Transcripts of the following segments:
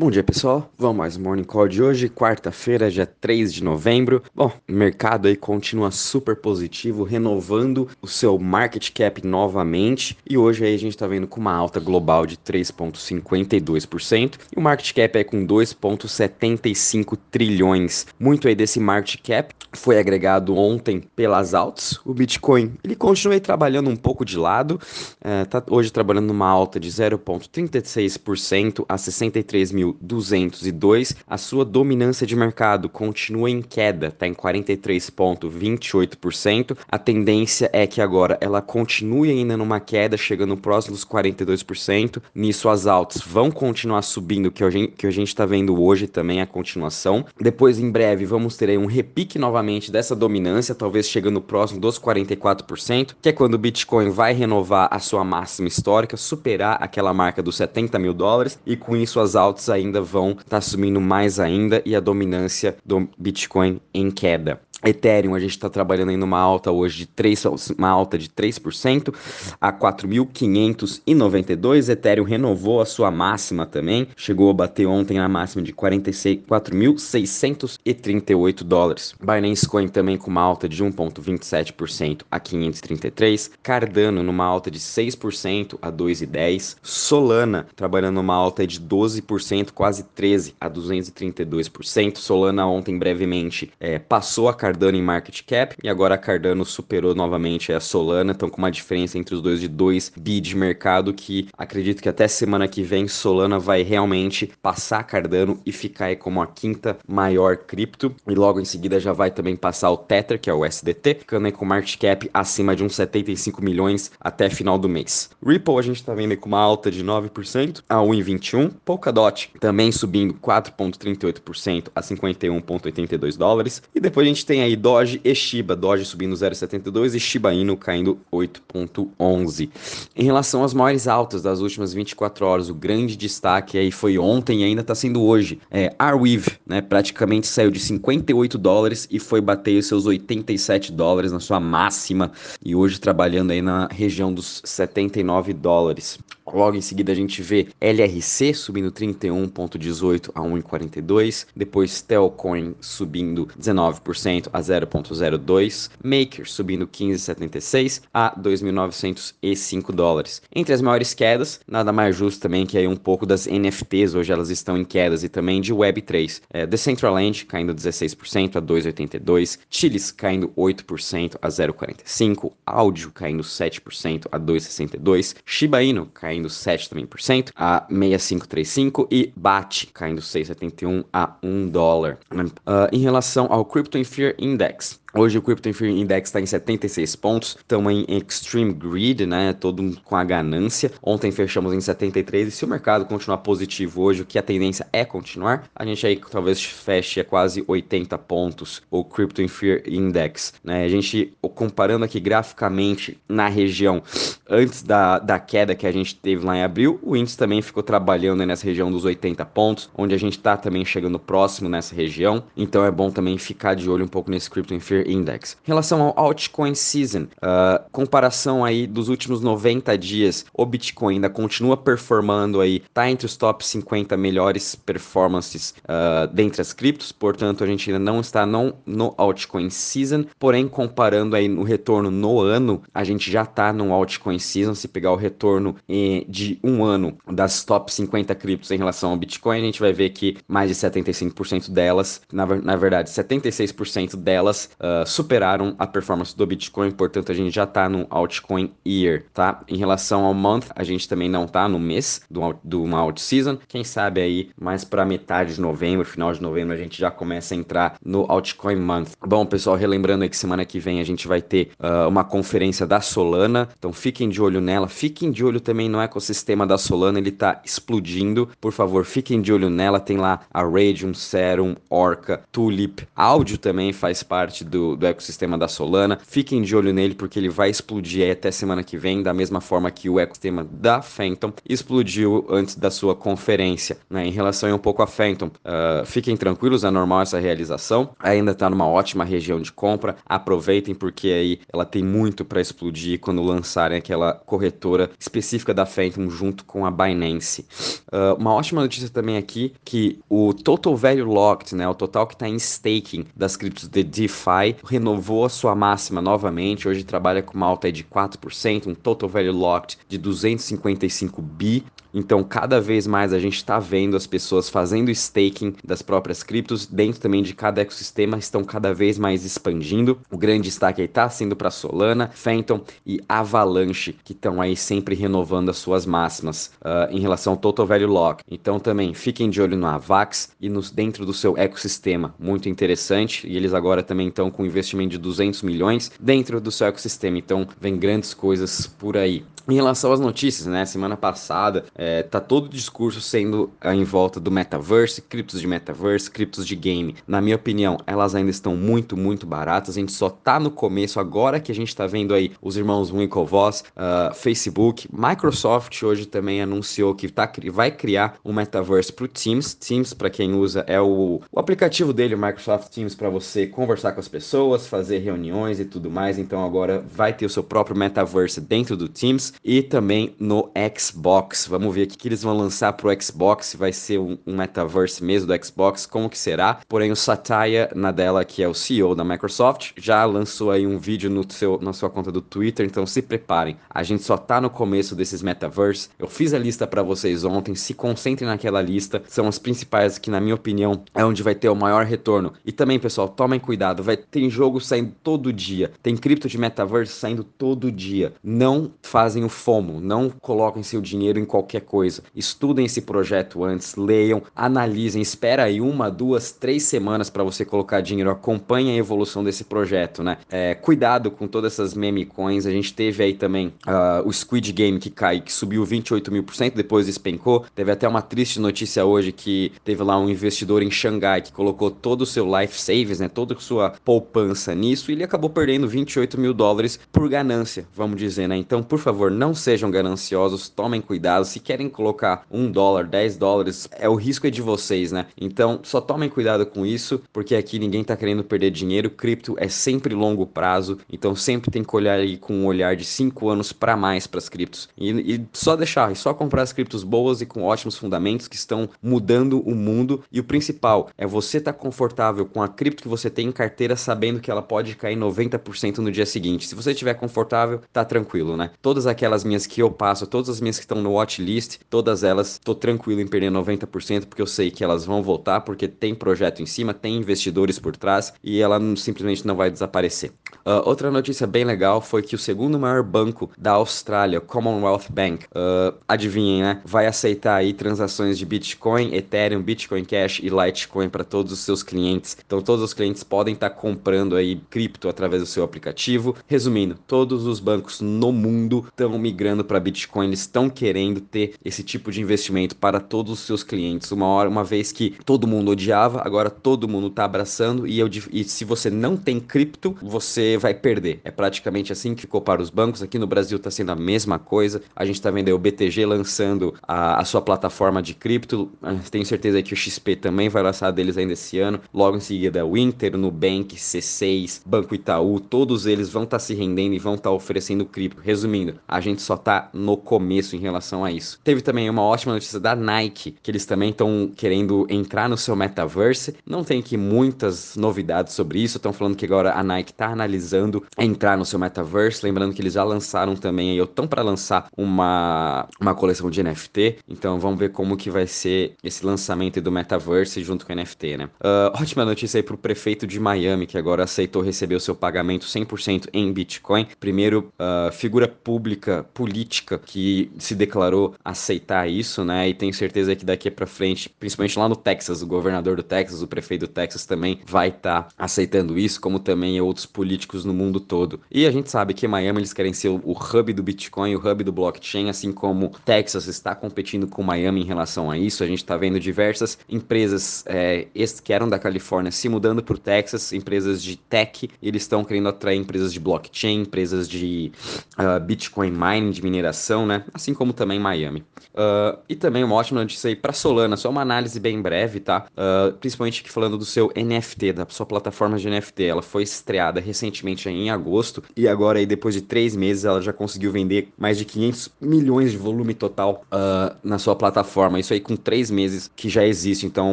Bom dia, pessoal. Vamos mais um Morning Call de hoje, quarta-feira, dia 3 de novembro. Bom, o mercado aí continua super positivo, renovando o seu market cap novamente. E hoje aí a gente tá vendo com uma alta global de 3,52% e o market cap é com 2,75 trilhões. Muito aí desse market cap foi agregado ontem pelas altas. O Bitcoin, ele continua aí trabalhando um pouco de lado, é, tá hoje trabalhando numa alta de 0,36% a 63 mil 202, a sua dominância de mercado continua em queda, está em 43,28%. A tendência é que agora ela continue ainda numa queda, chegando próximo dos 42%. Nisso, as altas vão continuar subindo, que a gente está vendo hoje também a continuação. Depois, em breve, vamos ter aí um repique novamente dessa dominância, talvez chegando próximo dos 44%, que é quando o Bitcoin vai renovar a sua máxima histórica, superar aquela marca dos 70 mil dólares, e com isso as altas ainda vão estar tá mais ainda e a dominância do Bitcoin em queda. Ethereum, a gente está trabalhando em uma alta hoje de 3, uma alta de 3% a 4.592. Ethereum renovou a sua máxima também, chegou a bater ontem a máxima de 4.638 dólares. Binance Coin também com uma alta de 1.27% a 533. Cardano numa alta de 6% a 2,10. Solana trabalhando numa alta de 12%, quase 13 a 232%. Solana ontem brevemente é, passou a Cardano Cardano em market cap e agora a Cardano superou novamente a Solana, estão com uma diferença entre os dois de 2 bi de mercado que acredito que até semana que vem Solana vai realmente passar a Cardano e ficar aí como a quinta maior cripto. E logo em seguida já vai também passar o Tether, que é o SDT, ficando aí com market cap acima de uns 75 milhões até final do mês. Ripple a gente está vendo aí com uma alta de 9% a 1,21, Polkadot também subindo 4,38% a 51,82 dólares. E depois a gente tem aí Doge e Shiba, Doge subindo 0,72 e Shiba Inu caindo 8,11. Em relação às maiores altas das últimas 24 horas, o grande destaque aí foi ontem e ainda está sendo hoje. É, Arweave, né, praticamente saiu de 58 dólares e foi bater os seus 87 dólares na sua máxima e hoje trabalhando aí na região dos 79 dólares. Logo em seguida a gente vê LRC subindo 31,18 a 1,42. Depois Telcoin subindo 19% a 0,02. Maker subindo 15,76 a 2.905 dólares. Entre as maiores quedas, nada mais justo também que aí um pouco das NFTs, hoje elas estão em quedas, e também de Web3. É, Decentraland caindo 16% a 2,82. Chilis caindo 8% a 0,45. Áudio caindo 7% a 2,62. Shiba Inu caindo caindo 7 também por cento a 6535 e BAT caindo 6,71 a 1 dólar. Uh, em relação ao Crypto in Fear Index, Hoje o Crypto Index está em 76 pontos, estamos em Extreme Greed, né? Todo com a ganância. Ontem fechamos em 73 e se o mercado continuar positivo hoje, o que a tendência é continuar, a gente aí talvez feche a quase 80 pontos o Crypto Index, né? A gente comparando aqui graficamente na região antes da, da queda que a gente teve lá em abril, o índice também ficou trabalhando nessa região dos 80 pontos, onde a gente está também chegando próximo nessa região. Então é bom também ficar de olho um pouco nesse Crypto Fear Index. Em relação ao Altcoin Season, uh, comparação aí dos últimos 90 dias, o Bitcoin ainda continua performando aí, tá entre os top 50 melhores performances uh, dentre as criptos, portanto a gente ainda não está não, no Altcoin Season, porém comparando aí no retorno no ano, a gente já tá no Altcoin Season, se pegar o retorno eh, de um ano das top 50 criptos em relação ao Bitcoin, a gente vai ver que mais de 75% delas, na, na verdade 76% delas uh, superaram a performance do Bitcoin, portanto a gente já está no altcoin year, tá? Em relação ao month, a gente também não está no mês do, do uma alt season, quem sabe aí mais para metade de novembro, final de novembro a gente já começa a entrar no altcoin month. Bom, pessoal, relembrando aí que semana que vem a gente vai ter uh, uma conferência da Solana, então fiquem de olho nela, fiquem de olho também no ecossistema da Solana, ele está explodindo, por favor, fiquem de olho nela, tem lá a Radium, Serum, Orca, Tulip, áudio também faz parte do do, do ecossistema da Solana. Fiquem de olho nele porque ele vai explodir até semana que vem, da mesma forma que o ecossistema da Phantom explodiu antes da sua conferência. Né? Em relação um pouco a Phantom, uh, fiquem tranquilos, é normal essa realização. Ainda está numa ótima região de compra. Aproveitem porque aí ela tem muito para explodir quando lançarem aquela corretora específica da Phantom junto com a Binance. Uh, uma ótima notícia também aqui que o Total Value Locked, né, o total que está em staking das criptos de DeFi, renovou a sua máxima novamente. Hoje trabalha com uma alta de 4%, um Total Value Locked de 255 bi. Então, cada vez mais a gente está vendo as pessoas fazendo staking das próprias criptos, dentro também de cada ecossistema, estão cada vez mais expandindo. O grande destaque aí está sendo para Solana, Phantom e Avalanche, que estão aí sempre renovando as suas máximas uh, em relação ao Total Value Lock. Então, também fiquem de olho no Avax e nos, dentro do seu ecossistema, muito interessante. E eles agora também estão com um investimento de 200 milhões dentro do seu ecossistema. Então, vem grandes coisas por aí. Em relação às notícias, né? Semana passada, é, tá todo o discurso sendo é, em volta do metaverse, criptos de metaverse, criptos de game. Na minha opinião, elas ainda estão muito, muito baratas. A gente só tá no começo, agora que a gente tá vendo aí os irmãos Winklevoss, uh, Facebook, Microsoft hoje também anunciou que tá, vai criar um metaverse pro Teams. Teams, para quem usa, é o, o aplicativo dele, o Microsoft Teams, para você conversar com as pessoas, fazer reuniões e tudo mais. Então agora vai ter o seu próprio metaverse dentro do Teams e também no Xbox. Vamos ver o que eles vão lançar pro Xbox, vai ser um, um metaverse mesmo do Xbox, como que será. Porém, o Satya Nadella, que é o CEO da Microsoft, já lançou aí um vídeo no seu, na sua conta do Twitter, então se preparem. A gente só tá no começo desses metaverse. Eu fiz a lista para vocês ontem, se concentrem naquela lista. São as principais que, na minha opinião, é onde vai ter o maior retorno. E também, pessoal, tomem cuidado, vai ter jogo saindo todo dia. Tem cripto de metaverse saindo todo dia. Não fazem o FOMO, não coloquem seu dinheiro em qualquer coisa. Estudem esse projeto antes, leiam, analisem, espera aí uma, duas, três semanas para você colocar dinheiro, acompanhe a evolução desse projeto, né? É, cuidado com todas essas meme coins, a gente teve aí também uh, o Squid Game que cai, que subiu 28 mil por cento, depois despencou. Teve até uma triste notícia hoje que teve lá um investidor em Xangai que colocou todo o seu life savings, né? Toda a sua poupança nisso e ele acabou perdendo 28 mil dólares por ganância, vamos dizer, né? Então, por favor, não sejam gananciosos, tomem cuidado. Se querem colocar um dólar, 10 dólares, é o risco é de vocês, né? Então só tomem cuidado com isso, porque aqui ninguém tá querendo perder dinheiro. Cripto é sempre longo prazo, então sempre tem que olhar aí com um olhar de 5 anos para mais para as criptos. E, e, só deixar, só comprar as criptos boas e com ótimos fundamentos que estão mudando o mundo. E o principal é você estar tá confortável com a cripto que você tem em carteira, sabendo que ela pode cair 90% no dia seguinte. Se você estiver confortável, tá tranquilo, né? Todas aquelas aquelas minhas que eu passo, todas as minhas que estão no watchlist, todas elas, tô tranquilo em perder 90%, porque eu sei que elas vão voltar, porque tem projeto em cima, tem investidores por trás e ela não, simplesmente não vai desaparecer. Uh, outra notícia bem legal foi que o segundo maior banco da Austrália, Commonwealth Bank, uh, adivinhem, né? Vai aceitar aí transações de Bitcoin, Ethereum, Bitcoin Cash e Litecoin para todos os seus clientes. Então todos os clientes podem estar tá comprando aí cripto através do seu aplicativo. Resumindo, todos os bancos no mundo estão migrando para Bitcoin, eles estão querendo ter esse tipo de investimento para todos os seus clientes. Uma hora, uma vez que todo mundo odiava, agora todo mundo está abraçando e, eu, e se você não tem cripto, você vai perder. É praticamente assim que ficou para os bancos. Aqui no Brasil está sendo a mesma coisa. A gente está vendo o BTG lançando a, a sua plataforma de cripto. Ah, tenho certeza que o XP também vai lançar deles ainda esse ano. Logo em seguida, o Inter, Nubank, C6, Banco Itaú, todos eles vão estar tá se rendendo e vão estar tá oferecendo cripto. Resumindo, a gente só tá no começo em relação a isso. Teve também uma ótima notícia da Nike, que eles também estão querendo entrar no seu metaverse. Não tem aqui muitas novidades sobre isso, estão falando que agora a Nike tá analisando entrar no seu metaverse, lembrando que eles já lançaram também, aí estão para lançar uma, uma coleção de NFT, então vamos ver como que vai ser esse lançamento do metaverse junto com o NFT, né? Uh, ótima notícia aí pro prefeito de Miami, que agora aceitou receber o seu pagamento 100% em Bitcoin. Primeiro, uh, figura pública política que se declarou aceitar isso, né? E tenho certeza que daqui para frente, principalmente lá no Texas, o governador do Texas, o prefeito do Texas também vai estar tá aceitando isso, como também outros políticos no mundo todo. E a gente sabe que Miami eles querem ser o hub do Bitcoin, o hub do blockchain, assim como Texas está competindo com Miami em relação a isso. A gente está vendo diversas empresas é, que eram da Califórnia se mudando para o Texas, empresas de tech, eles estão querendo atrair empresas de blockchain, empresas de uh, Bitcoin mining, de mineração, né? Assim como também Miami. Uh, e também uma ótima notícia aí para Solana, só uma análise bem breve, tá? Uh, principalmente aqui falando do seu NFT, da sua plataforma de NFT. Ela foi estreada recentemente em agosto e agora aí depois de três meses ela já conseguiu vender mais de 500 milhões de volume total uh, na sua plataforma. Isso aí com três meses que já existe, então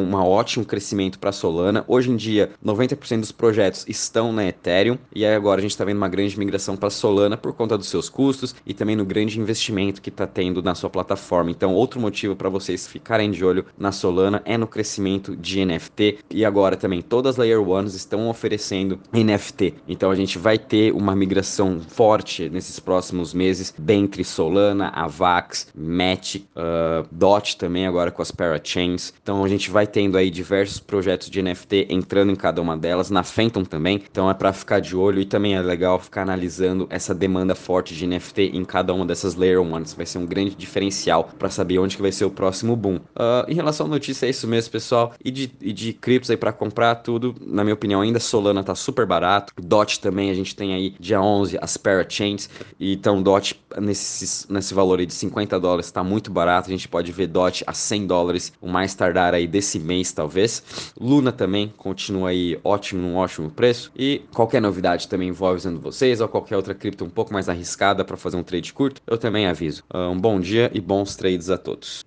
um ótimo crescimento para Solana. Hoje em dia, 90% dos projetos estão na Ethereum e aí agora a gente está vendo uma grande migração para Solana por conta dos seus custos e também no grande investimento que está tendo na sua plataforma. Então, outro motivo para vocês ficarem de olho na Solana é no crescimento de NFT e agora também todas as Layer Ones estão oferecendo NFT. Então, a gente vai ter uma migração forte nesses próximos meses entre Solana, Avax, Match, uh, Dot também agora com as Parachains. Então, a gente vai tendo aí diversos projetos de NFT entrando em cada uma delas, na Phantom também. Então, é para ficar de olho e também é legal ficar analisando essa demanda forte de NFT em cada uma dessas Layer Ones. Vai ser um grande diferencial para saber onde que vai ser o próximo boom. Uh, em relação à notícia, é isso mesmo, pessoal. E de, e de criptos aí para comprar tudo, na minha opinião, ainda Solana tá super barato. DOT também, a gente tem aí dia 11 as Parachains. Então DOT nesse, nesse valor aí de 50 dólares tá muito barato. A gente pode ver DOT a 100 dólares, o mais tardar aí desse mês, talvez. Luna também continua aí ótimo, num ótimo preço. E qualquer novidade também envolvendo vocês ou qualquer outra cripto um pouco mais arriscada para fazer um trade curto, eu também aviso. Uh, um bom dia e bons trades a todos.